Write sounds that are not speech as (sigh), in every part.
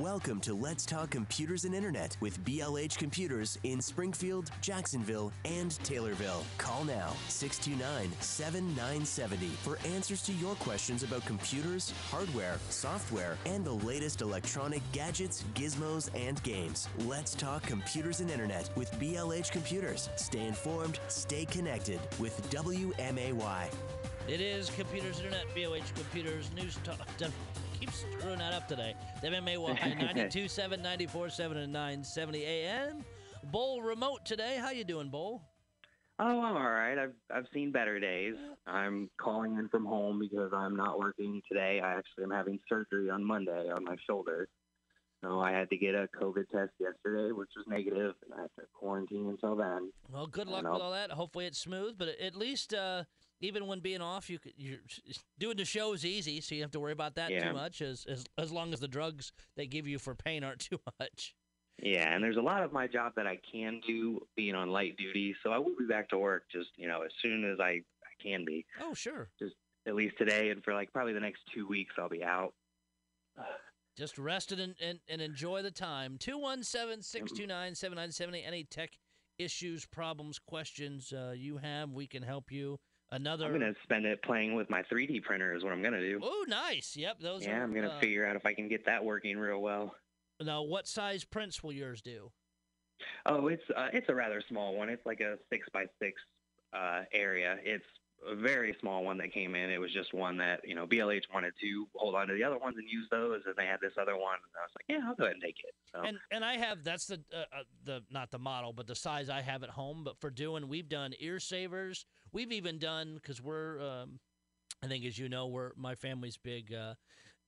Welcome to Let's Talk Computers and Internet with BLH Computers in Springfield, Jacksonville, and Taylorville. Call now 629 7970 for answers to your questions about computers, hardware, software, and the latest electronic gadgets, gizmos, and games. Let's Talk Computers and Internet with BLH Computers. Stay informed, stay connected with WMAY. It is Computers Internet, BOH Computers News Talk. Keep screwing that up today. (laughs) WMAY 92.7, 94.7, and 970 AM. Bull remote today. How you doing, Bull? Oh, I'm all right. I've I've seen better days. I'm calling in from home because I'm not working today. I actually am having surgery on Monday on my shoulder. So I had to get a COVID test yesterday, which was negative, and I have to quarantine until then. Well, good luck with all that. Hopefully it's smooth, but at least uh, even when being off, you could, you're doing the show is easy, so you don't have to worry about that Yeah. too much. As, as as long as the drugs they give you for pain aren't (laughs) too much. Yeah, and there's a lot of my job that I can do being on light duty, so I will be back to work just you know as soon as I, I can be. Oh, sure. Just at least today, and for like probably the next two weeks, I'll be out. (sighs) Just rest it and, and, and enjoy the time. 217 629 7970. Any tech issues, problems, questions uh, you have, we can help you. Another. I'm gonna spend it playing with my 3D printer. Is what I'm gonna do. Oh, nice. Yep, those Yeah, are. I'm gonna uh, figure out if I can get that working real well. Now, what size prints will yours do? Oh, it's uh, it's a rather small one. It's like a six by six uh, area. It's a very small one that came in. It was just one that you know BLH wanted to hold on to the other ones and use those, and they had this other one. And I was like, yeah, I'll go ahead and take it. So, And and I have that's the uh, uh, the not the model, but the size I have at home. But for doing, we've done ear savers. We've even done because we're, um, I think as you know, we're my family's big uh,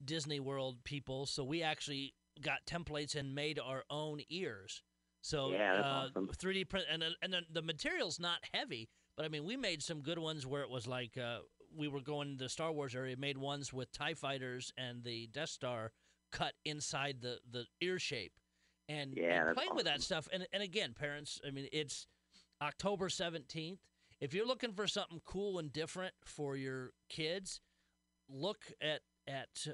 Disney World people. So we actually got templates and made our own ears. So Yeah, that's uh, awesome. 3D print and and then the material's not heavy, but I mean we made some good ones where it was like uh, we were going to the Star Wars area, made ones with Tie fighters and the Death Star cut inside the the ear shape, and, Yeah, and playing with that stuff. And and again, parents, I mean it's October seventeenth. If you're looking for something cool and different for your kids, look at at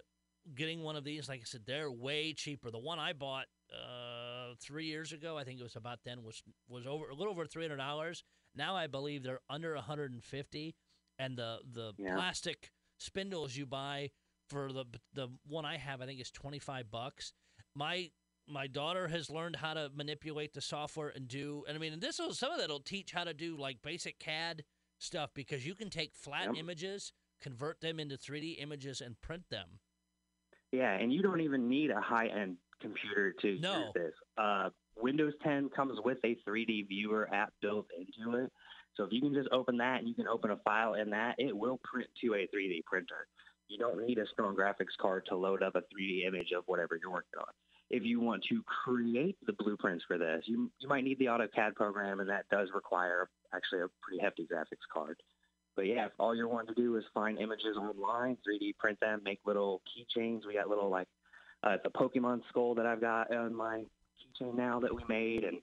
getting one of these. Like I said, they're way cheaper. The one I bought uh, three years ago, I think it was about then, was was over a little over three hundred dollars. Now I believe they're under one hundred and fifty, and the the Yeah. plastic spindles you buy for the the one I have, I think is twenty five bucks. My my daughter has learned how to manipulate the software and do, and I mean, and this will some of that'll teach how to do like basic CAD stuff because you can take flat Yep. images, convert them into 3D images, and print them. yeah, and you don't even need a high end computer to No. use this. Uh, Windows 10 comes with a 3D viewer app built into it. So if you can just open that and you can open a file in that, it will print to a 3D printer. You don't need a strong graphics card to load up a 3D image of whatever you're working on. If you want to create the blueprints for this, you, you might need the AutoCAD program, and that does require actually a pretty hefty graphics card. But yeah, if all you're wanting to do is find images online, 3D print them, make little keychains. We got little like uh, a Pokemon skull that I've got on my keychain now that we made, and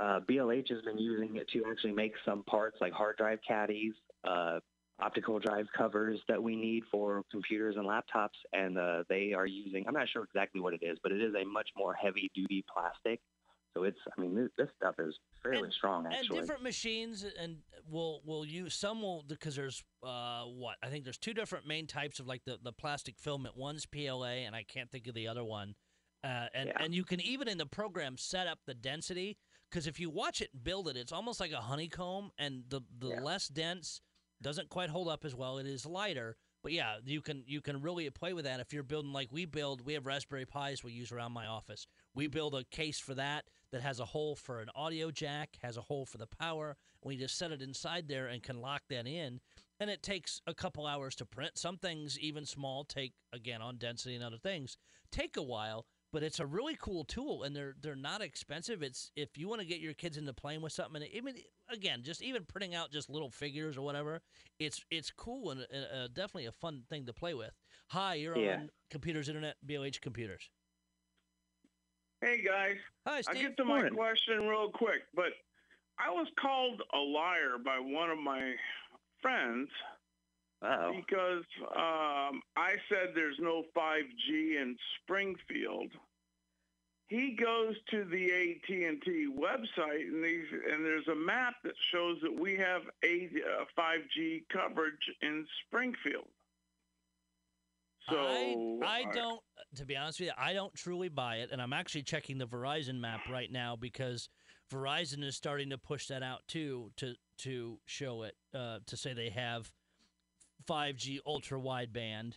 uh, BLH has been using it to actually make some parts like hard drive caddies, uh, optical drive covers that we need for computers and laptops, and uh, they are using. I'm not sure exactly what it is, but it is a much more heavy duty plastic. So it's. I mean, this, this stuff is fairly And- strong And different machines, and will will use some will because there's uh what I think there's two different main types of like the the plastic filament. One's PLA, and I can't think of the other one. Uh, and Yeah. and you can even in the program set up the density because if you watch it build it, it's almost like a honeycomb, and the the Yeah. less dense doesn't quite hold up as well. It is lighter. But yeah, you can you can really play with that if you're building like we build. We have Raspberry Pis we use around my office. We build a case for that that has a hole for an audio jack, has a hole for the power. We just set it inside there and can lock that in. And it takes a couple hours to print. Some things, even small, take again on density and other things, take a while. But it's a really cool tool, and they're they're not expensive. It's if you want to get your kids into playing with something, and even again, just even printing out just little figures or whatever, it's it's cool and uh, definitely a fun thing to play with. Hi, you're Yeah. on Computers Internet, BLH Computers. Hey guys, Hi, I'll get to my Morning. question real quick, but I was called a liar by one of my friends Because um, I said there's no 5G in Springfield. He goes to the AT&T website and, he's, and there's a map that shows that we have a uh, 5G coverage in Springfield. So I, I don't, to be honest with you, I don't truly buy it. And I'm actually checking the Verizon map right now because Verizon is starting to push that out too to to show it uh, to say they have 5G ultra wideband.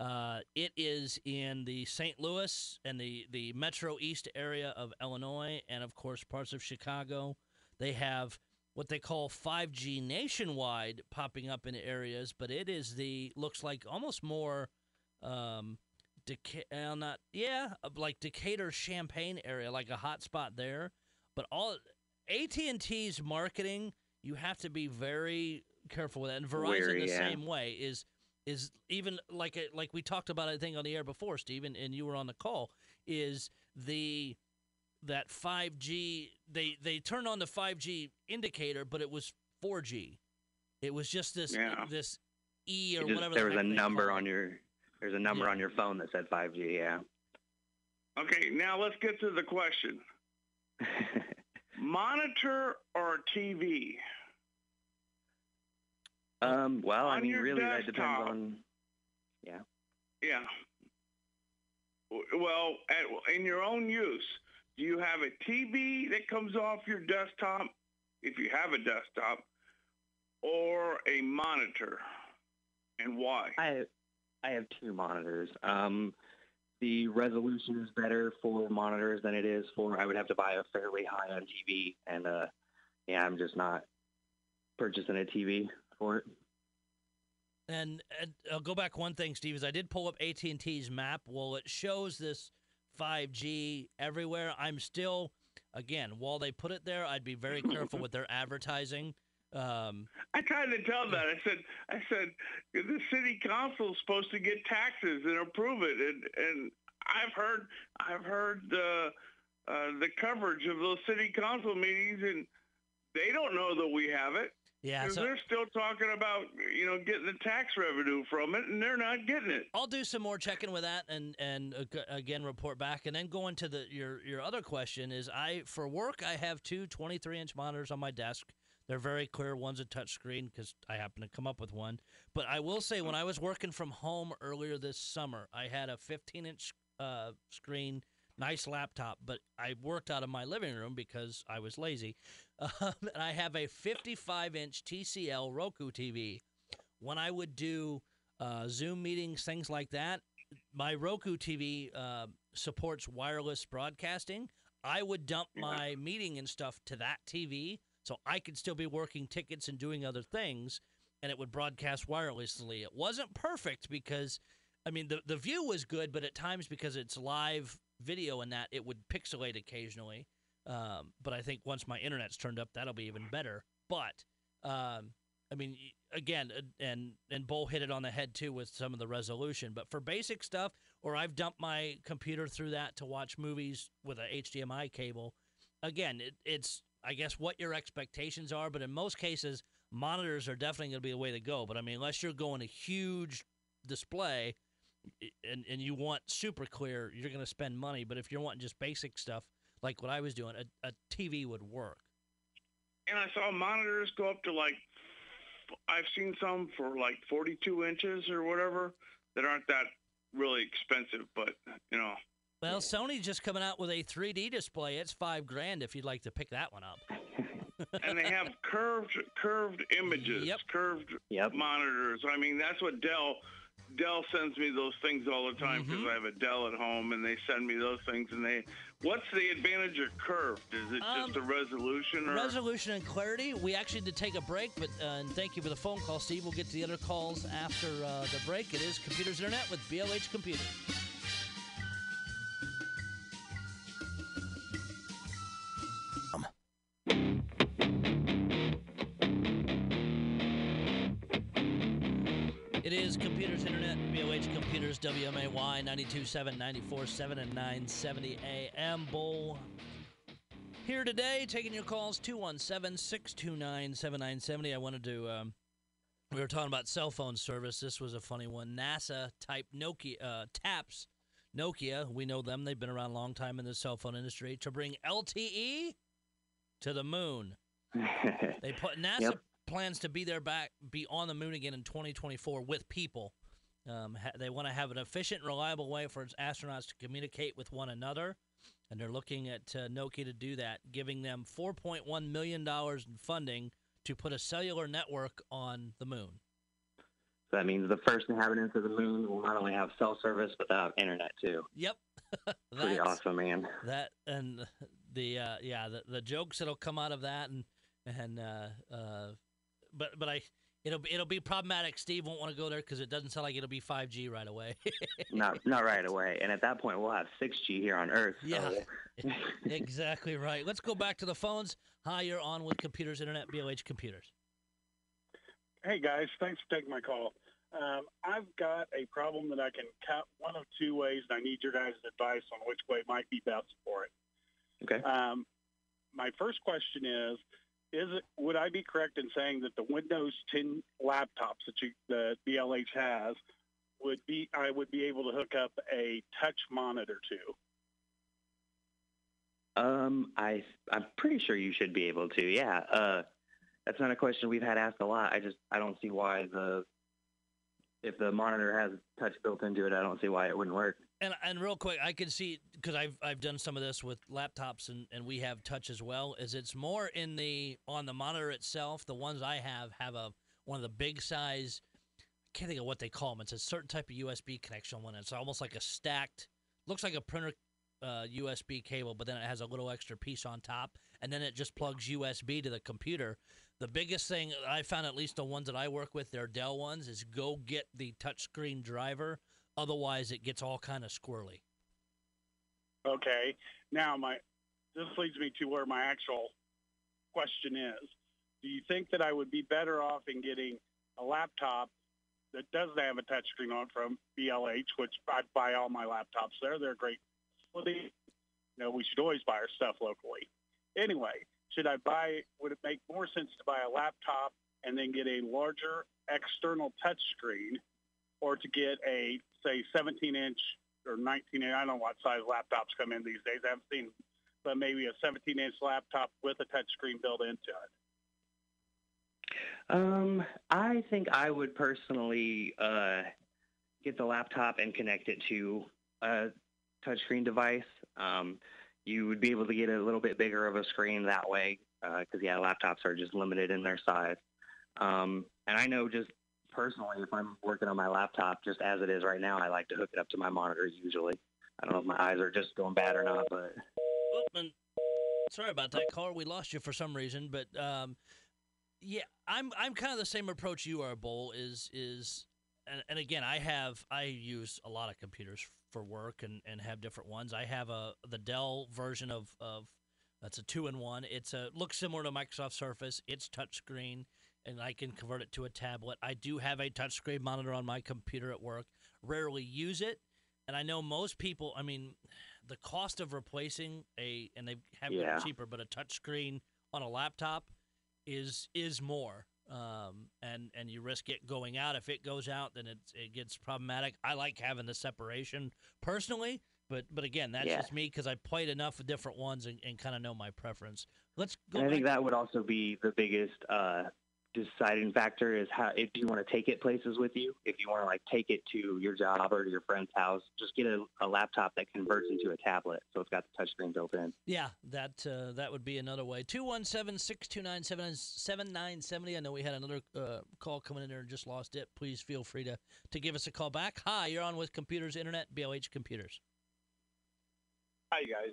Uh, it is in the St. Louis and the the Metro East area of Illinois, and of course parts of Chicago. They have what they call 5G nationwide popping up in areas, but it is the looks like almost more um, Deca- uh, not yeah, like Decatur, Champaign area, like a hot spot there. But all AT and T's marketing, you have to be very careful with that. And Verizon Wary, the yeah. same way is is even like it, like we talked about I think on the air before, Stephen, and you were on the call. Is the that 5G they they turned on the 5G indicator, but it was 4G. It was just this Yeah. this E or just- whatever. there the was a number on your there's a number Yeah. on your phone that said 5G. Yeah. Okay, now let's get to the question. (laughs) Monitor or TV? Um. Well, I mean, really, that depends on. Yeah. W- Well, at, in your own use, do you have a TV that comes off your desktop, if you have a desktop, or a monitor, and why? I I have two monitors. Um, the resolution is better for monitors than it is for. I would have to buy a fairly high-end TV, and uh, yeah, I'm just not purchasing a TV for it. And, and I'll go back one thing, Steve. Is I did pull up AT and T's map. Well, it shows this 5G everywhere. I'm still, again, while they put it there, I'd be very (laughs) careful with their advertising. Um, I tried to tell that. I said, I said, the city council's supposed to get taxes and approve it, and and I've heard, I've heard the uh, the coverage of those city council meetings, and they don't know that we have it. Yeah, so they're still talking about, you know, getting the tax revenue from it, and they're not getting it. I'll do some more checking with that, and and uh, again report back, and then go into the your your other question is I for work I have two 23 inch monitors on my desk. They're very clear. One's a touchscreen because I happen to come up with one. But I will say, when I was working from home earlier this summer, I had a 15 inch uh, screen, nice laptop, but I worked out of my living room because I was lazy. (laughs) Um, and I have a 55 inch TCL Roku TV. When I would do uh, Zoom meetings, things like that, my Roku TV uh, supports wireless broadcasting. I would dump my meeting and stuff to that TV so I could still be working tickets and doing other things, and it would broadcast wirelessly. It wasn't perfect because, I mean, the, the view was good, but at times because it's live video and that, it would pixelate occasionally. Um, but I think once my internet's turned up, that'll be even better. But um, I mean, again, uh, and and Bull hit it on the head too with some of the resolution. But for basic stuff, or I've dumped my computer through that to watch movies with a HDMI cable. Again, it, it's I guess what your expectations are, but in most cases, monitors are definitely going to be the way to go. But I mean, unless you're going a huge display and and you want super clear, you're going to spend money. But if you're wanting just basic stuff like what I was doing, a, a TV would work. And I saw monitors go up to like, I've seen some for like 42 inches or whatever that aren't that really expensive, but you know, Well, Sony's just coming out with a 3D display. It's five grand if you'd like to pick that one up. (laughs) and they have curved curved images, Yep. curved Yep. monitors. I mean, that's what Dell Dell sends me those things all the time because Mhm. I have a Dell at home, and they send me those things. And they, what's the advantage of curved? Is it Um, just a resolution or? Resolution and clarity. We actually did take a break, but uh, and thank you for the phone call, Steve. We'll get to the other calls after uh, the break. It is Computers Internet with BLH Computers. WMAY 927, 947, and 970 AM. Bull here today, taking your calls 217 629 7970. I wanted to um, We were talking about cell phone service. This was a funny one. NASA type Nokia uh, taps Nokia. We know them. They've been around a long time in the cell phone industry to bring LTE to the moon. (laughs) They put NASA Yep. plans to be there back, be on the moon again in 2024 with people. Um, ha- they want to have an efficient reliable way for its astronauts to communicate with one another, and they're looking at uh, Nokia to do that, giving them 4.1 million dollars in funding to put a cellular network on the moon. So that means the first inhabitants of the moon will not only have cell service, but they'll have internet too. Yep, (laughs) Pretty awesome, man. That and the uh, yeah the, the jokes that'll come out of that and and uh, uh, but but I it'll be- it'll be problematic. Steve won't want to go there because it doesn't sound like it'll be 5G right away. (laughs) not not right away. And at that point, we'll have 6G here on Earth. so- Yeah. (laughs) exactly right. Let's go back to the phones. Hi, you're on with Computers Internet, BLH Computers. Hey guys, thanks for taking my call. Um, I've got a problem that I can cut one of two ways, and I need your guys' advice on which way might be best for it. Okay. Um, my first question is: Is it would I be correct in saying that the Windows 10 laptops that you, the BLH has would be I would be able to hook up a touch monitor to? Um, I I'm pretty sure you should be able to. Yeah. Uh, that's not a question we've had asked a lot. I just I don't see why the if the monitor has touch built into it, I don't see why it wouldn't work. And and real quick, I can see because I've I've done some of this with laptops and and we have touch as well. Is it's more in the on the monitor itself. The ones I have have a one of the big size. I can't think of what they call them. It's a certain type of USB connection one. It's almost like a stacked. Looks like a printer uh, USB cable, but then it has a little extra piece on top, and then it just plugs USB to the computer. The biggest thing I found, at least the ones that I work with, they're Dell ones, is go get the touchscreen driver. Otherwise, it gets all kind of squirrely. Okay. Now, my this leads me to where my actual question is. Do you think that I would be better off in getting a laptop that doesn't have a touchscreen on from BLH, which I buy all my laptops there. They're great. You know, we should always buy our stuff locally. Anyway, should I buy, would it make more sense to buy a laptop and then get a larger external touchscreen or to get a, say, 17 inch or 19 inch, I don't know what size laptops come in these days. I haven't seen, but maybe a 17 inch laptop with a touchscreen built into it. Um, I think I would personally uh, get the laptop and connect it to a touchscreen device. Um, you would be able to get a little bit bigger of a screen that way because, yeah, laptops are just limited in their size. Um, and I know just personally, if I'm working on my laptop just as it is right now, I like to hook it up to my monitor usually. I don't know if my eyes are just going bad or not, but sorry about that, caller. We lost you for some reason, but um, yeah, I'm I'm kind of the same approach you are. Bull is is, and, and again, I have I use a lot of computers for work and, and have different ones. I have a the Dell version of of that's a two in one. It's a looks similar to Microsoft Surface. It's touchscreen, and I can convert it to a tablet. I do have a touchscreen monitor on my computer at work. Rarely use it, and I know most people. I mean, the cost of replacing a and they have Yeah. gotten cheaper, but a touchscreen on a laptop is is more. Um, and and you risk it going out. If it goes out, then it it gets problematic. I like having the separation personally, but but again, that's Yeah. just me because I played enough of different ones and, and kind of know my preference. Let's go. And I think that would also be the biggest uh, deciding factor is how if you want to take it places with you. If you want to like take it to your job or to your friend's house, just get a, a laptop that converts into a tablet, so it's got the touchscreen built in. Yeah, that uh, that would be another way. 217-629-7970. I know we had another uh, call coming in there and just lost it. Please feel free to, to give us a call back. Hi, you're on with Computers Internet, BLH Computers. Hi, guys.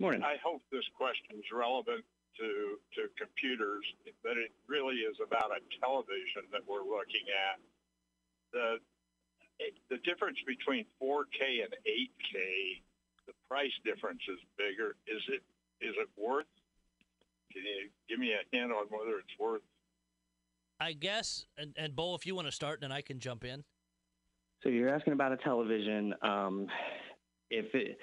Morning. I hope this question is relevant to, to computers, but it really is about a television that we're looking at. The, the difference between 4K and 8K, the price difference is bigger. Is it, is it worth? Can you give me a hint on whether it's worth? I guess, and, and Bo, if you want to start, then I can jump in. So you're asking about a television. Um, if it,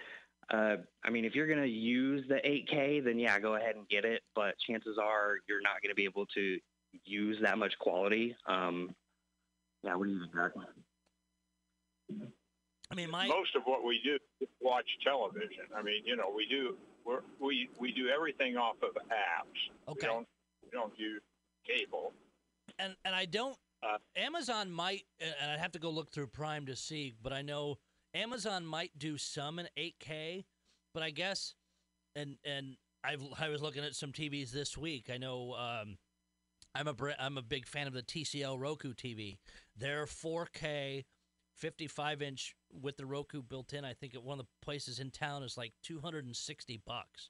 uh, I mean, if you're going to use the 8K, then yeah, go ahead and get it. But chances are you're not going to be able to use that much quality. Um, yeah, what do you think? Doug? I mean, my Most of what we do is watch television. I mean, you know, we do we're, we we do everything off of apps. Okay. We Okay. don't we don't use cable. and and I don't. Uh, Amazon might, and I'd have to go look through Prime to see, but I know Amazon might do some in 8K, but I guess, and and I've I was looking at some TVs this week. I know um, I'm a I'm a big fan of the TCL Roku TV. Their 4K, 55 inch with the Roku built in. I think at one of the places in town is like 260 bucks.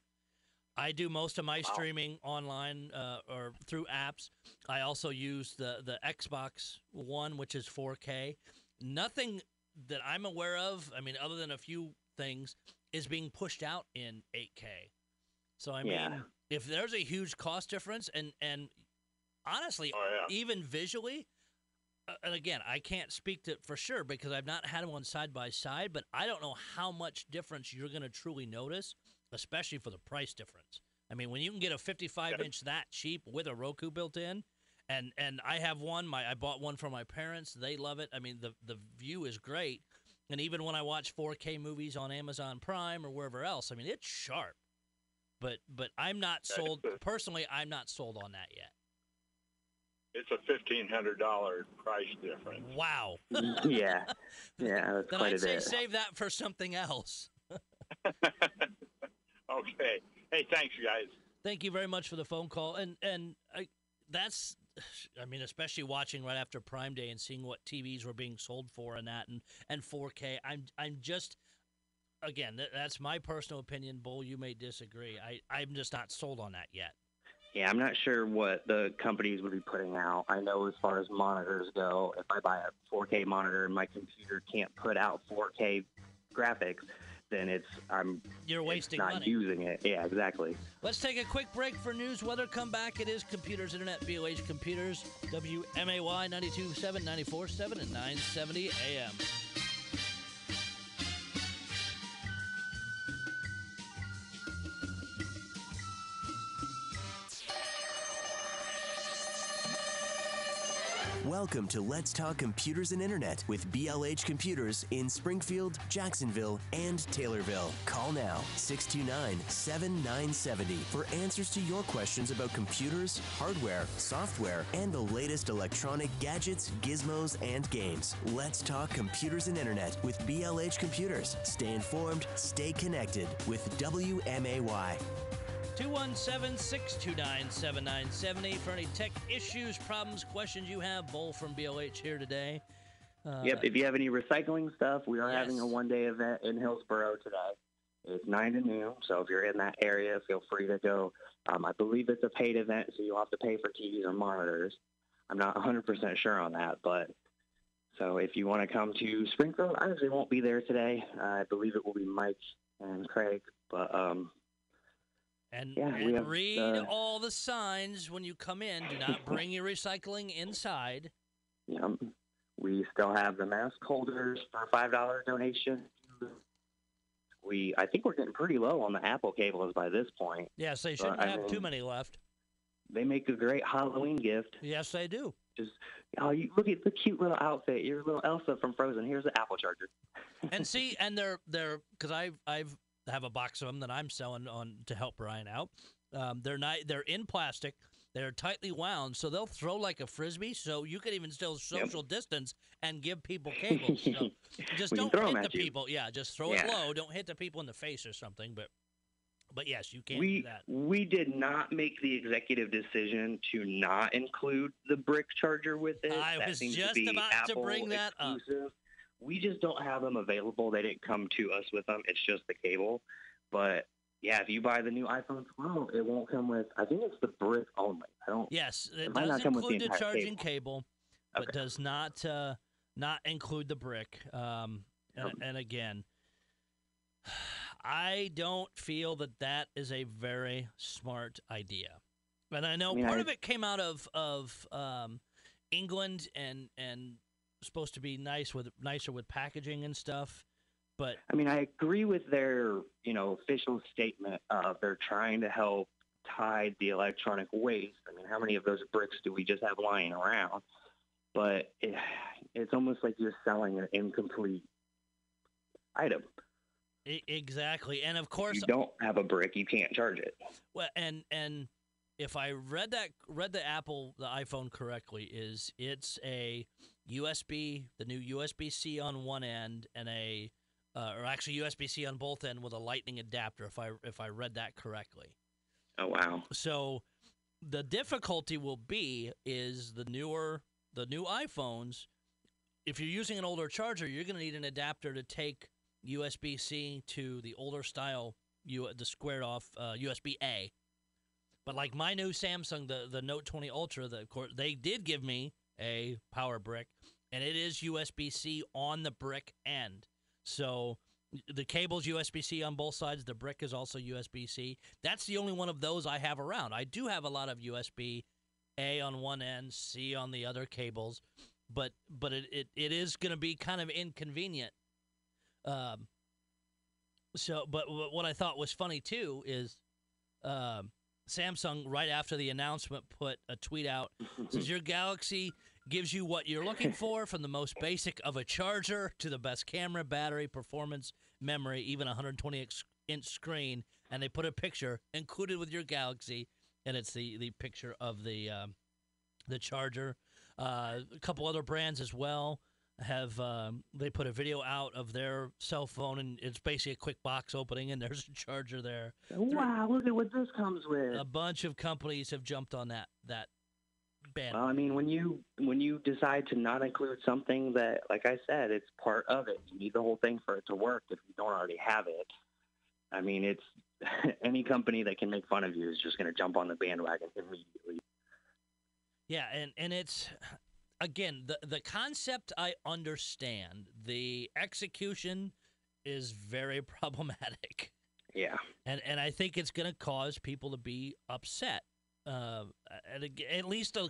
I do most of my Wow. streaming online uh, or through apps. I also use the the Xbox One, which is 4K. Nothing that I'm aware of, I mean, other than a few things, is being pushed out in 8K. So I mean, Yeah. if there's a huge cost difference, and and honestly, Oh yeah. even visually, uh, and again, I can't speak to for sure because I've not had one side by side, but I don't know how much difference you're going to truly notice, especially for the price difference. I mean, when you can get a 55 inch that cheap with a Roku built in, and and I have one. My I bought one for my parents. They love it. I mean, the the view is great, and even when I watch 4K movies on Amazon Prime or wherever else, I mean, it's sharp. But but I'm not sold personally. I'm not sold on that yet. It's a fifteen hundred dollar price difference. Wow. (laughs) yeah, yeah, that's Then quite I'd a say bit. save that for something else. (laughs) okay. Hey, thanks, guys. Thank you very much for the phone call, and and I, that's, I mean, especially watching right after Prime Day and seeing what TVs were being sold for and that, and and 4K. I'm I'm just, again, that, that's my personal opinion. Bull, you may disagree. I I'm just not sold on that yet. Yeah, I'm not sure what the companies would be putting out. I know as far as monitors go, if I buy a 4K monitor and my computer can't put out 4K graphics, then it's I'm You're wasting not money. using it. Yeah, exactly. Let's take a quick break for news, weather. Come back. It is Computers Internet, BLH Computers, WMAY 92.7, 94.7, and 970 AM. Welcome to Let's Talk Computers and Internet with BLH Computers in Springfield, Jacksonville, and Taylorville. Call now 629 7970 for answers to your questions about computers, hardware, software, and the latest electronic gadgets, gizmos, and games. Let's Talk Computers and Internet with BLH Computers. Stay informed, stay connected with WMAY. 217 629 7970 for any tech issues, problems, questions you have. Bull from BLH here today. Uh, yep. If you have any recycling stuff, we are having a one-day event in Hillsboro today. It's nine to noon, so if you're in that area, feel free to go. Um, I believe it's a paid event, so you'll have to pay for TVs or monitors. I'm not 100% sure on that, but so if you want to come to Springfield, I actually won't be there today. I believe it will be Mike and Craig, but um, And, Yeah, and have, read uh, all the signs when you come in. Do not (laughs) bring your recycling inside. you know, we still have the mask holders for a five dollar donation. We, I think we're getting pretty low on the Apple cables by this point. Yes, they shouldn't I have too mean- many left. They make a great Halloween gift. Yes, they do. Just, oh, you look at the cute little outfit. Your little Elsa from Frozen. Here's the Apple charger. and see, and they're they're because I've I've have a box of them that I'm selling on to help Brian out. Um, they're not they're in plastic. They're tightly wound, so they'll throw like a frisbee. So you can even still social distance and give people cables. So (laughs) just don't hit the you. people. Yeah, just throw it low. Don't hit the people in the face or something. But but yes, you can we do that. we did not make the executive decision to not include the brick charger with it. I That was just to about to bring that up. We just don't have them available. They didn't come to us with them. It's just the cable. But yeah, if you buy the new iPhone 12, it won't come with. I think it's the brick only. I don't. Yes, it might does not come with the include the, charging cable. cable, but Okay. does not uh, not include the brick. Um, and, Yep. and again, I don't feel that that is a very smart idea. And I know I mean, part I- of it came out of of um, England and and supposed to be nice with nicer with packaging and stuff. But I mean, I agree with their, you know, official statement of they're trying to help tied the electronic waste. I mean, how many of those bricks do we just have lying around? But it, it's almost like you're selling an incomplete item. Exactly, and of If course, you don't have a brick, you can't charge it. Well, and and if I read that read the Apple the iPhone correctly, is it's a USB the new USB C on one end and a uh, or actually USB C on both end with a Lightning adapter. If I if I read that correctly. Oh wow. So the difficulty will be is the newer the new iPhones. If you're using an older charger, you're going to need an adapter to take USB C to the older style, U, the squared off uh, USB A. But like my new Samsung, the the Note 20 Ultra, the of course they did give me a power brick, and it is USB C on the brick end. So the cable's USB C on both sides. The brick is also USB C. That's the only one of those I have around. I do have a lot of USB A on one end, C on the other cables, but but it it, it is going to be kind of inconvenient. Um. So, but wh- what I thought was funny too is, um, Samsung right after the announcement put a tweet out. Says your Galaxy gives you what you're looking (laughs) for from the most basic of a charger to the best camera, battery, performance, memory, even 120 inch screen, and they put a picture included with your Galaxy, and it's the the picture of the um, the charger. Uh, a couple other brands as well have um, they put a video out of their cell phone, and it's basically a quick box opening, and there's a charger there. Wow, look at what this comes with. A bunch of companies have jumped on that that band. Well, I mean, when you when you decide to not include something that, like I said, it's part of it. You need the whole thing for it to work. If you don't already have it, I mean, it's (laughs) any company that can make fun of you is just going to jump on the bandwagon immediately. Yeah, and and it's again the the concept I understand. The execution is very (laughs) problematic, Yeah, and and I think it's going to cause people to be upset. Uh, at, at least a,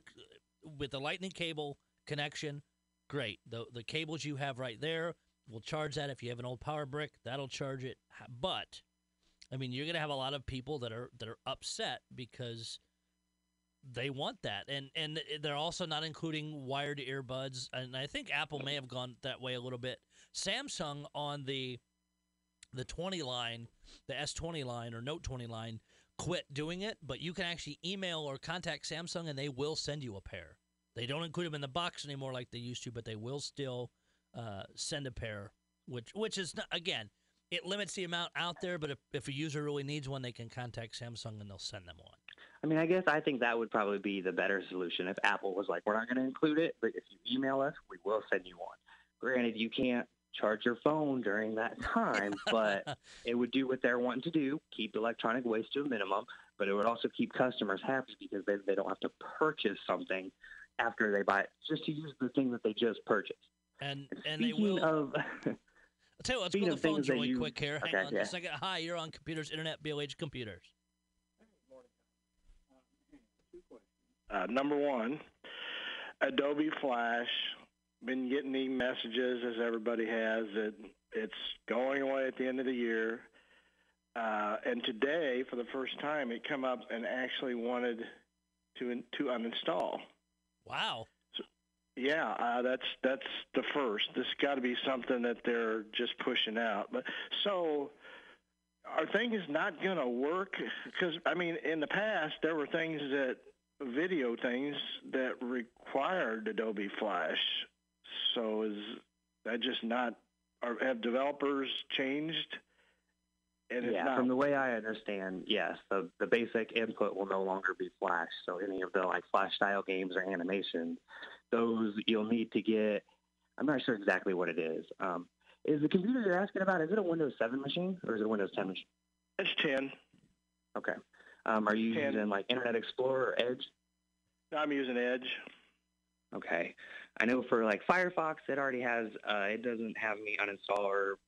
with the lightning cable connection, great. The the cables you have right there will charge that. If you have an old power brick, that'll charge it. But I mean, you're going to have a lot of people that are that are upset because they want that. And and they're also not including wired earbuds. And i think apple may have gone that way a little bit. Samsung on the the 20 line the s20 line or note 20 line quit doing it but you can actually email or contact samsung and they will send you a pair. They don't include them in the box anymore like they used to but they will still uh, send a pair which which is not, again it limits the amount out there but if, if a user really needs one they can contact samsung and they'll send them one I mean, I guess I think that would probably be the better solution if Apple was like, we're not going to include it, but if you email us, we will send you one. Granted, you can't charge your phone during that (laughs) time, but it would do what they're wanting to do, keep electronic waste to a minimum, but it would also keep customers happy because they, they don't have to purchase something after they buy it just to use the thing that they just purchased. and And and they will of, I'll tell you what, let's go to the phones really you- quick here. Hang Okay, on yeah. a second. Hi, you're on Computers Internet, BLH Computers. Uh, number one, Adobe Flash. Been getting the messages as everybody has that it's going away at the end of the year. Uh, and today, for the first time, it come up and actually wanted to to uninstall. Wow. Yeah, uh, that's that's the first. This got to be something that they're just pushing out. But so, are things not going to work? Because I mean, in the past, there were things that video things that required Adobe Flash. So is that just not? Or have developers changed? And it's yeah, not. from the way I understand, yes, the, the basic input will no longer be Flash. So any of the like Flash style games or animations, those you'll need to get. I'm not sure exactly what it is. Um, is the computer you're asking about? Is it a Windows 7 machine or is it a Windows 10 machine? it's ten. Okay. Um, are you 10. using like Internet Explorer or Edge? I'm using Edge. Okay. I know for like Firefox, it already has. Uh, it doesn't have me uninstall or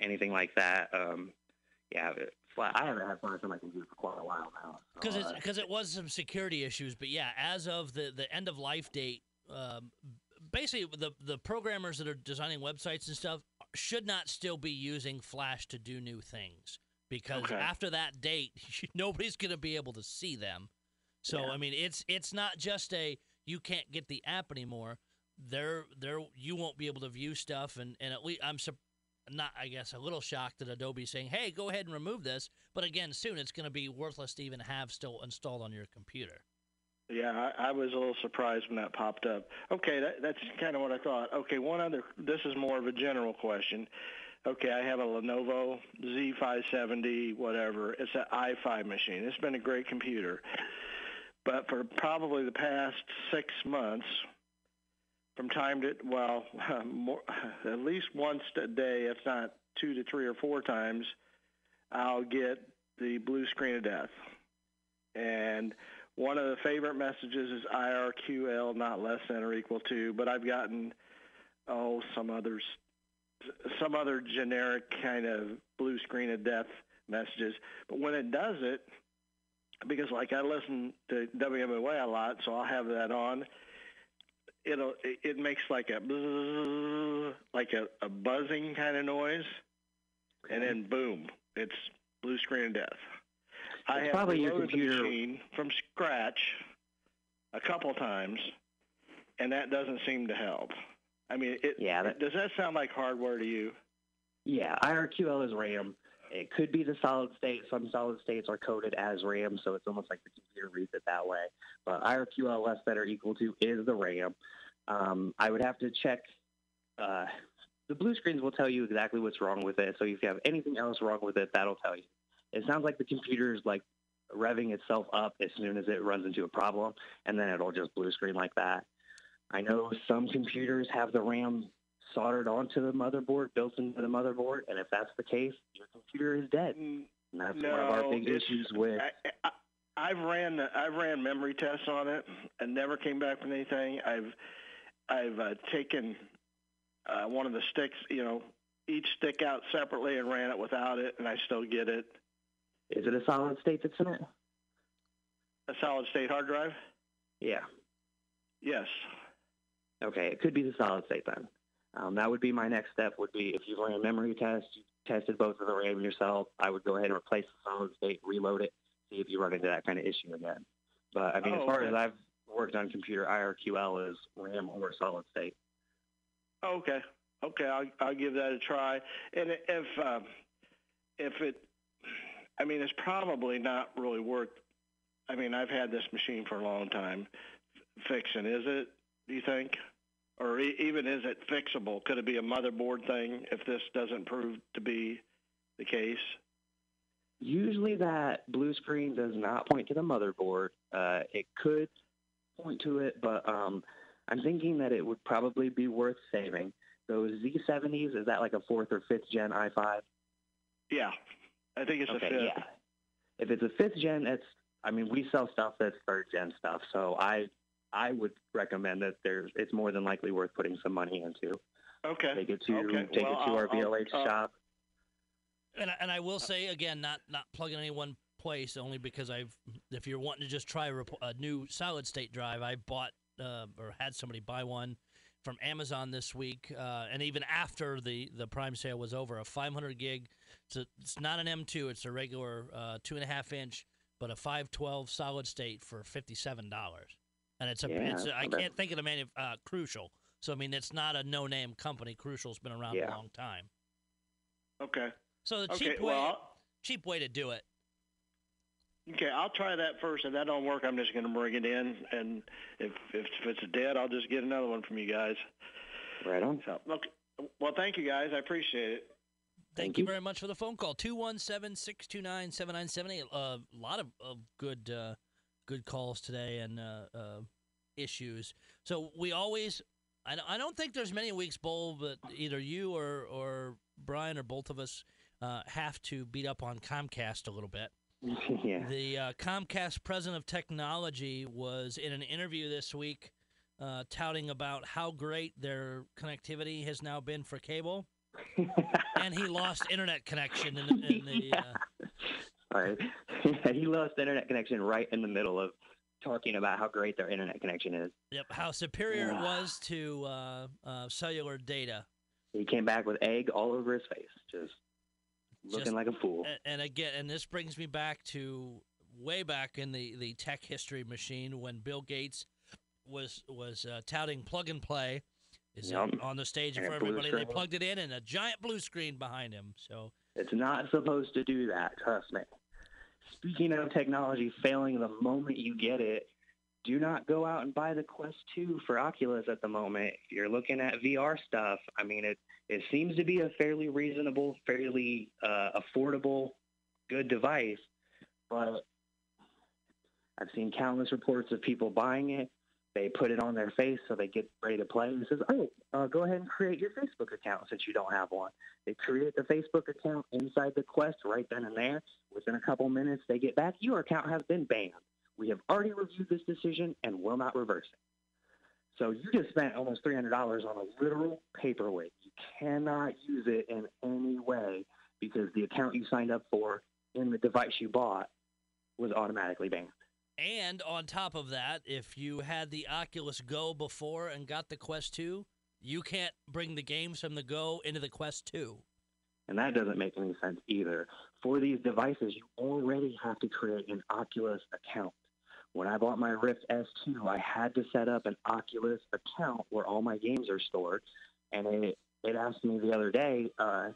anything like that. Um, yeah, it, I haven't had Flash on my computer for quite a while now. so, Because uh, because it was some security issues, but yeah, as of the, the end of life date, um, basically the the programmers that are designing websites and stuff should not still be using Flash to do new things because Okay. after that date, (laughs) nobody's going to be able to see them. So Yeah. I mean, it's it's not just a you can't get the app anymore. There, there, you won't be able to view stuff, and and at least I'm sup- not, I guess, a little shocked that Adobe's saying, "Hey, go ahead and remove this." But again, soon it's going to be worthless to even have still installed on your computer. Yeah, I, I was a little surprised when that popped up. Okay, that, that's kind of what I thought. Okay, one other. This is more of a general question. Okay, I have a Lenovo Z570, whatever. It's an i5 machine. It's been a great computer, but for probably the past six months, from time to well, (laughs) more, (laughs) at least once a day, if not two to three or four times, I'll get the blue screen of death, and one of the favorite messages is IRQL not less than or equal to, but I've gotten oh some others some other generic kind of blue screen of death messages. But when it does it, because like I listen to WMAY a lot, so I'll have that on. It'll it, makes like a like a, a buzzing kind of noise, and then boom, it's blue screen of death. I It's have probably your reloaded computer- the machine from scratch a couple times, and that doesn't seem to help. I mean, it, Yeah, that- does that sound like hardware to you? Yeah, IRQL is RAM. It could be the solid state. Some solid states are coded as RAM, so it's almost like the computer reads it that way. But IRQL less than or equal to is the RAM. Um, I would have to check. Uh, the blue screens will tell you exactly what's wrong with it. So if you have anything else wrong with it, that'll tell you. It sounds like the computer is like revving itself up as soon as it runs into a problem, and then it'll just blue screen like that. I know some computers have the RAM soldered onto the motherboard, built into the motherboard, and if that's the case, your computer is dead. Mm, And that's one of our No, big issues with. I, I, I've ran I've ran memory tests on it and never came back with anything. I've I've uh, taken uh, one of the sticks, you know, each stick out separately and ran it without it, and I still get it. Is it a solid state that's in it? A solid state hard drive? Yeah. Yes. Okay, it could be the solid state then. Um, that would be my next step. Would be if you ran a memory test, you tested both of the RAM yourself. I would go ahead and replace the solid state, reload it, see if you run into that kind of issue again. But I mean, Oh, as far okay. as I've worked on computer, IRQL is RAM or solid state. Okay. Okay, I'll I'll give that a try. And if um, if it, I mean, it's probably not really worth. I mean, I've had this machine for a long time. Fixing is it? Do you think, or e- even is it fixable? Could it be a motherboard thing if this doesn't prove to be the case? Usually that blue screen does not point to the motherboard. Uh, it could point to it, but um, I'm thinking that it would probably be worth saving. Those Z70s, is that like a fourth or fifth gen i5? Yeah, I think it's okay, a fifth. yeah. If it's a fifth gen, it's. I mean, we sell stuff that's third gen stuff, so I I would recommend that there's it's more than likely worth putting some money into. Okay. Take it to Okay, take well, it to our I'll- I'll- uh, shop. And I, and I will say again, not not plugging any one place, only because I've. If you're wanting to just try a, rep- a new solid state drive, I bought uh, or had somebody buy one from Amazon this week, uh, and even after the the Prime sale was over, a 500 gig. It's a, it's not an M2, it's a regular uh, two and a half inch, but a 512 solid state for 57 dollars. And it's a Yeah, it's a, I can't think of the manu- uh, Crucial. So I mean, it's not a no name company. Crucial's been around Yeah. a long time. Okay. So the Okay. cheap way Well, cheap way to do it. Okay, I'll try that first. If that don't work, I'm just going to bring it in, and if, if if it's dead, I'll just get another one from you guys. Right on. So, look, well, thank you guys. I appreciate it. Thank, Thank you you. very much for the phone call. 217-629-7978. A uh, lot of, of good uh, good calls today and uh, uh, issues. So we always I don't, I don't think there's many weeks Bull but either you or or Brian or both of us uh, have to beat up on Comcast a little bit. (laughs) yeah. The uh, Comcast president of technology was in an interview this week uh, touting about how great their connectivity has now been for cable, (laughs) and he lost internet connection in, the- in the. (laughs) Uh, Sorry. he lost internet connection right in the middle of talking about how great their internet connection is. yep, how superior it was to uh, uh, cellular data. He came back with egg all over his face. Just looking Just- like a fool. and, and again, and this brings me back to way back in the, the tech history machine when Bill Gates was was uh, touting plug and play. Is Yep. on the stage And of everybody. They plugged it in, and a giant blue screen behind him. So It's not supposed to do that, trust me. Speaking of technology failing the moment you get it, do not go out and buy the Quest 2 for Oculus at the moment. If you're looking at VR stuff, I mean, it, it seems to be a fairly reasonable, fairly uh, affordable, good device, but I've seen countless reports of people buying it. They put it on their face so they get ready to play. It says, oh, uh, go ahead and create your Facebook account since you don't have one. They create the Facebook account inside the Quest right then and there. Within a couple minutes, they get back. Your account has been banned. We have already reviewed this decision and will not reverse it. So you just spent almost $300 on a literal paperweight. Cannot use it in any way because the account you signed up for in the device you bought was automatically banned. And on top of that, if you had the Oculus Go before and got the Quest 2, you can't bring the games from the Go into the Quest 2. And that doesn't make any sense either. For these devices, you already have to create an Oculus account. When I bought my Rift S2, I had to set up an Oculus account where all my games are stored. And it, it asked me the other day, uh,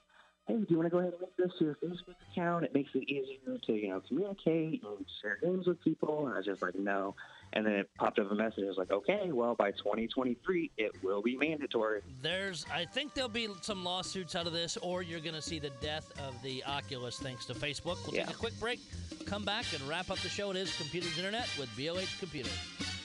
hey, do you want to go ahead and link this to your Facebook account? It makes it easier to, you know, communicate and share games with people. And I was just like, no. And then it popped up a message. I was like, okay, well, by 2023, it will be mandatory. There's, I think there'll be some lawsuits out of this, or you're going to see the death of the Oculus thanks to Facebook. We'll take a quick break, come back, and wrap up the show. It is Computers Internet with BLH Computers.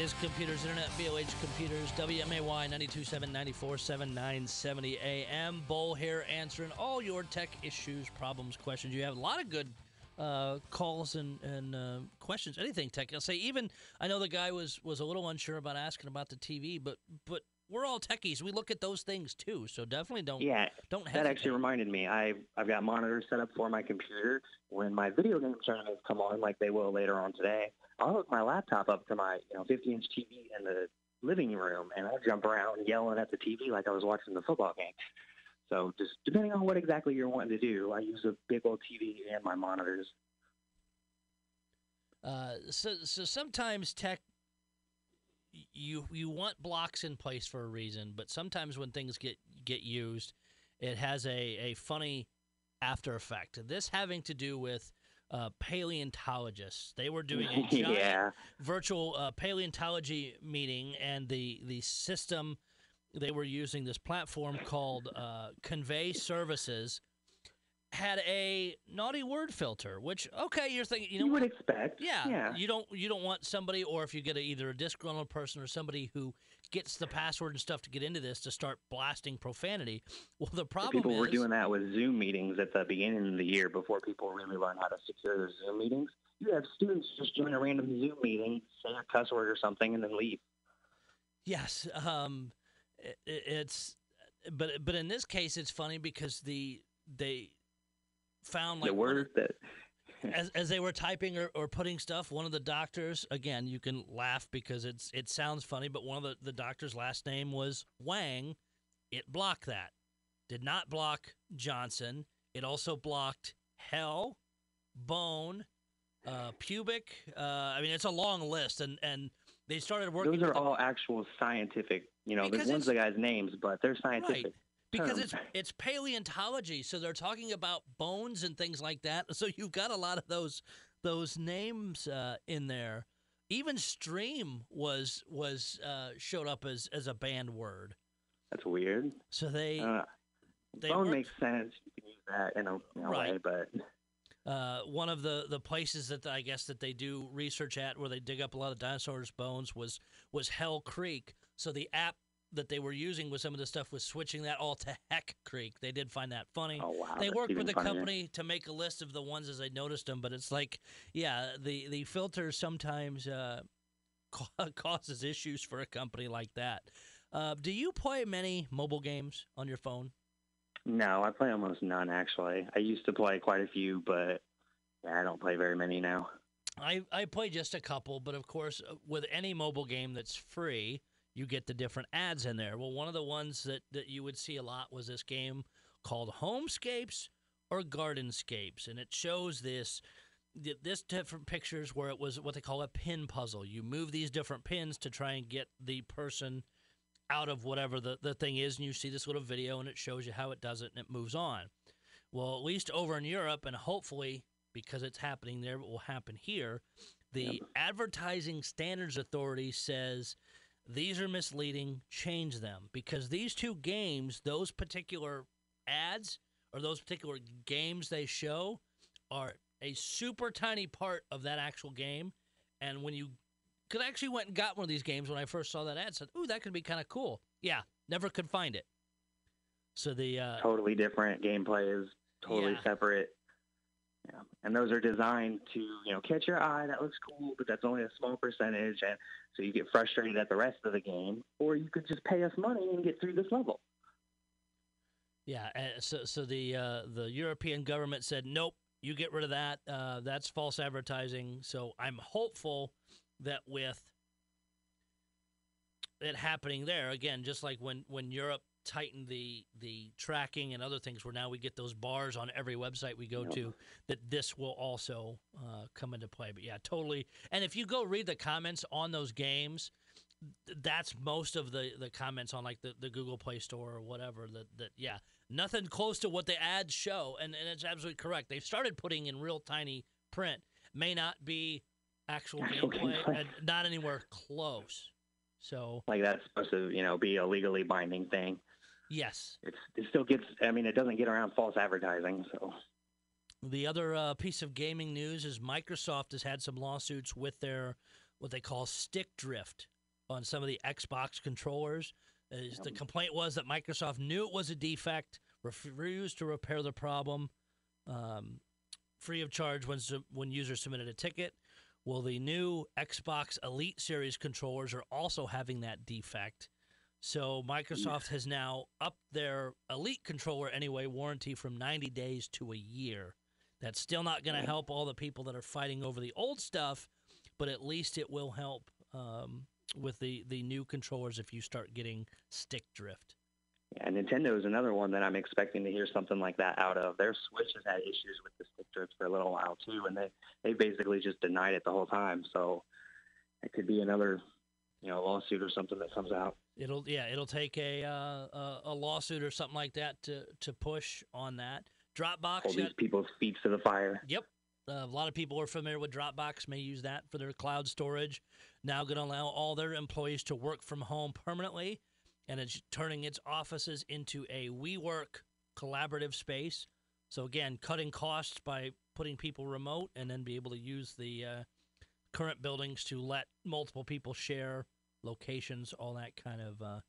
Is Computers Internet, BLH Computers, WMAY 927 947 970 AM. Bull here answering all your tech issues, problems, questions. You have a lot of good uh, calls and, and uh, questions, anything tech. I'll say even, I know the guy was, was a little unsure about asking about the TV, but but we're all techies. We look at those things too, so definitely don't Yeah, don't That actually reminded me. I I've got monitors set up for my computer. When my video game tournaments come on, like they will later on today, I'll hook my laptop up to my you know 50 inch TV in the living room, and I'll jump around yelling at the TV like I was watching the football game. So just depending on what exactly you're wanting to do, I use a big old TV and my monitors. Uh, so so sometimes tech you you want blocks in place for a reason, but sometimes when things get get used, it has a, a funny after effect. This having to do with uh, paleontologists. They were doing a (laughs) yeah, virtual uh, paleontology meeting, and the the system they were using this platform called uh, Convey Services had a naughty word filter. Which okay, you're thinking you know you would expect. Yeah, yeah. you don't you don't want somebody, or if you get a, either a disgruntled person or somebody who gets the password and stuff to get into this to start blasting profanity. Well, the problem people is were doing that with Zoom meetings at the beginning of the year before people really learn how to secure their Zoom meetings. You have students just join a random Zoom meeting, say a cuss word or something, and then leave. Yes, um, i- i- it's but but in this case, it's funny because the they found like the word that (laughs) as as they were typing or, or putting stuff, one of the doctors again, you can laugh because it's it sounds funny, but one of the, the doctor's last name was Wang. It blocked that. Did not block Johnson. It also blocked hell, bone, uh, pubic. Uh, I mean, it's a long list, and and they started working. those are the- all actual scientific. You know, there's one's the guy's names, but they're scientific. Because term. it's it's paleontology, so they're talking about bones and things like that. (laughs) So you've got a lot of those those names uh, in there. Even stream was was uh, showed up as as a banned word. That's weird. So they Uh, they bone worked- makes sense. You can use that in a, in a Right. way, but uh, one of the, the places that I guess that they do research at where they dig up a lot of dinosaurs' bones was was Hell Creek. So the app that they were using with some of the stuff was switching that all to Heck Creek. They did find that funny. oh wow, they worked with the funnier. company to make a list of the ones as they noticed them, but it's like, yeah, the the filter sometimes uh, (laughs) causes issues for a company like that. Uh, do you play many mobile games on your phone? No, I play almost none actually. I used to play quite a few, but yeah, I don't play very many now. I I play just a couple, but of course, uh, with any mobile game that's free, you get the different ads in there. Well, one of the ones that that you would see a lot was this game called Homescapes or Gardenscapes, and it shows this this different pictures where it was what they call a pin puzzle. You move these different pins to try and get the person out of whatever the, the thing is, and you see this little video and it shows you how it does it and it moves on. Well, at least over in Europe, and hopefully because it's happening there, it will happen here. The Advertising Standards Authority says these are misleading, change them because these two games, those particular ads or those particular games they show are a super tiny part of that actual game. And when you could actually went and got one of these games when I first saw that ad, said, "Ooh, that could be kind of cool." Yeah, never could find it. So the uh, totally different gameplay is totally Yeah. separate. Yeah, and those are designed to you know catch your eye. That looks cool, but that's only a small percentage, and so you get frustrated at the rest of the game, or you could just pay us money and get through this level. Yeah, uh, so so the uh, the European government said nope, you get rid of that. Uh, that's false advertising. So I'm hopeful that with it happening there again, just like when when Europe tightened the the tracking and other things, where now we get those bars on every website we go Yep. to, that this will also uh, come into play. But yeah, totally. And if you go read the comments on those games, th- that's most of the the comments on like the, the Google Play Store or whatever. That that yeah, nothing close to what the ads show, and and it's absolutely correct. They've started putting in real tiny print. May not be actual, gameplay. and not anywhere close. So Like that's supposed to you know be a legally binding thing. Yes, It's it still gets. I mean, it doesn't get around false advertising. So The other uh, piece of gaming news is Microsoft has had some lawsuits with their what they call stick drift on some of the Xbox controllers. Is The complaint was that Microsoft knew it was a defect, refused to repair the problem, um, free of charge when when users submitted a ticket. Well, the new Xbox Elite Series controllers are also having that defect. So Microsoft has now upped their Elite controller anyway warranty from 90 days to a year. That's still not going to help all the people that are fighting over the old stuff, but at least it will help um, with the the new controllers if you start getting stick drift. yeah, Nintendo is another one that I'm expecting to hear something like that out of. Their Switch has had issues with the stick drift for a little while too, and they they basically just denied it the whole time. So it could be another you know lawsuit or something that comes out. It'll yeah, it'll take a uh, a, lawsuit or something like that to to push on that. Dropbox, yeah, these people's feet to the fire. Yep. Uh, a lot of people are familiar with Dropbox, may use that for their cloud storage. Now going to allow all their employees to work from home permanently, and it's turning its offices into a WeWork collaborative space. So again, cutting costs by putting people remote, and then be able to use the uh, current buildings to let multiple people share locations, all that kind of uh,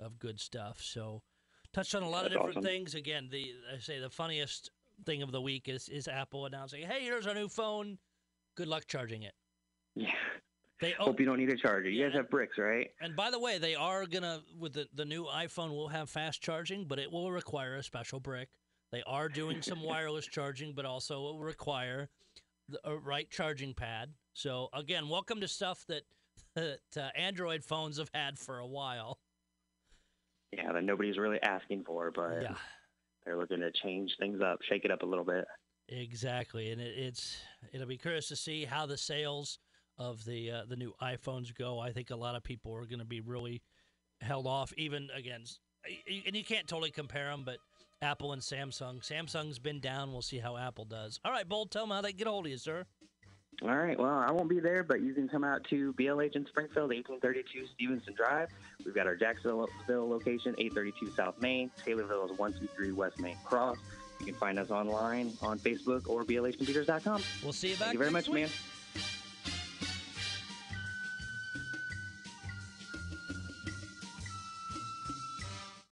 of good stuff. So touched on a lot of different awesome. things. Again, the I say the funniest thing of the week is is Apple announcing, "Hey, here's our new phone. Good luck charging it." Yeah. They (laughs) Hope you don't need a charger. You Yeah. guys have bricks, right? and by the way, they are gonna with the the new iPhone will have fast charging, but it will require a special brick. They are doing some (laughs) wireless charging, but also will require the a right charging pad. So again, welcome to stuff that (laughs) that uh, Android phones have had for a while. Yeah, that nobody's really asking for, but Yeah. they're looking to change things up, shake it up a little bit. Exactly, and it, it's it'll be curious to see how the sales of the uh, the new iPhones go. I think a lot of people are going to be really held off. Even against, and you can't totally compare them, but Apple and Samsung. Samsung's been down. We'll see how Apple does. All right, Bull, tell them how they get a hold of you, sir. All right. Well, I won't be there, but you can come out to BLH in Springfield, 1832 Stevenson Drive. We've got our Jacksonville location, 832 South Main. Taylorville is 123 West Main Cross. You can find us online on Facebook or blhcomputers.com. We'll see you back. Thank you very much, week. man.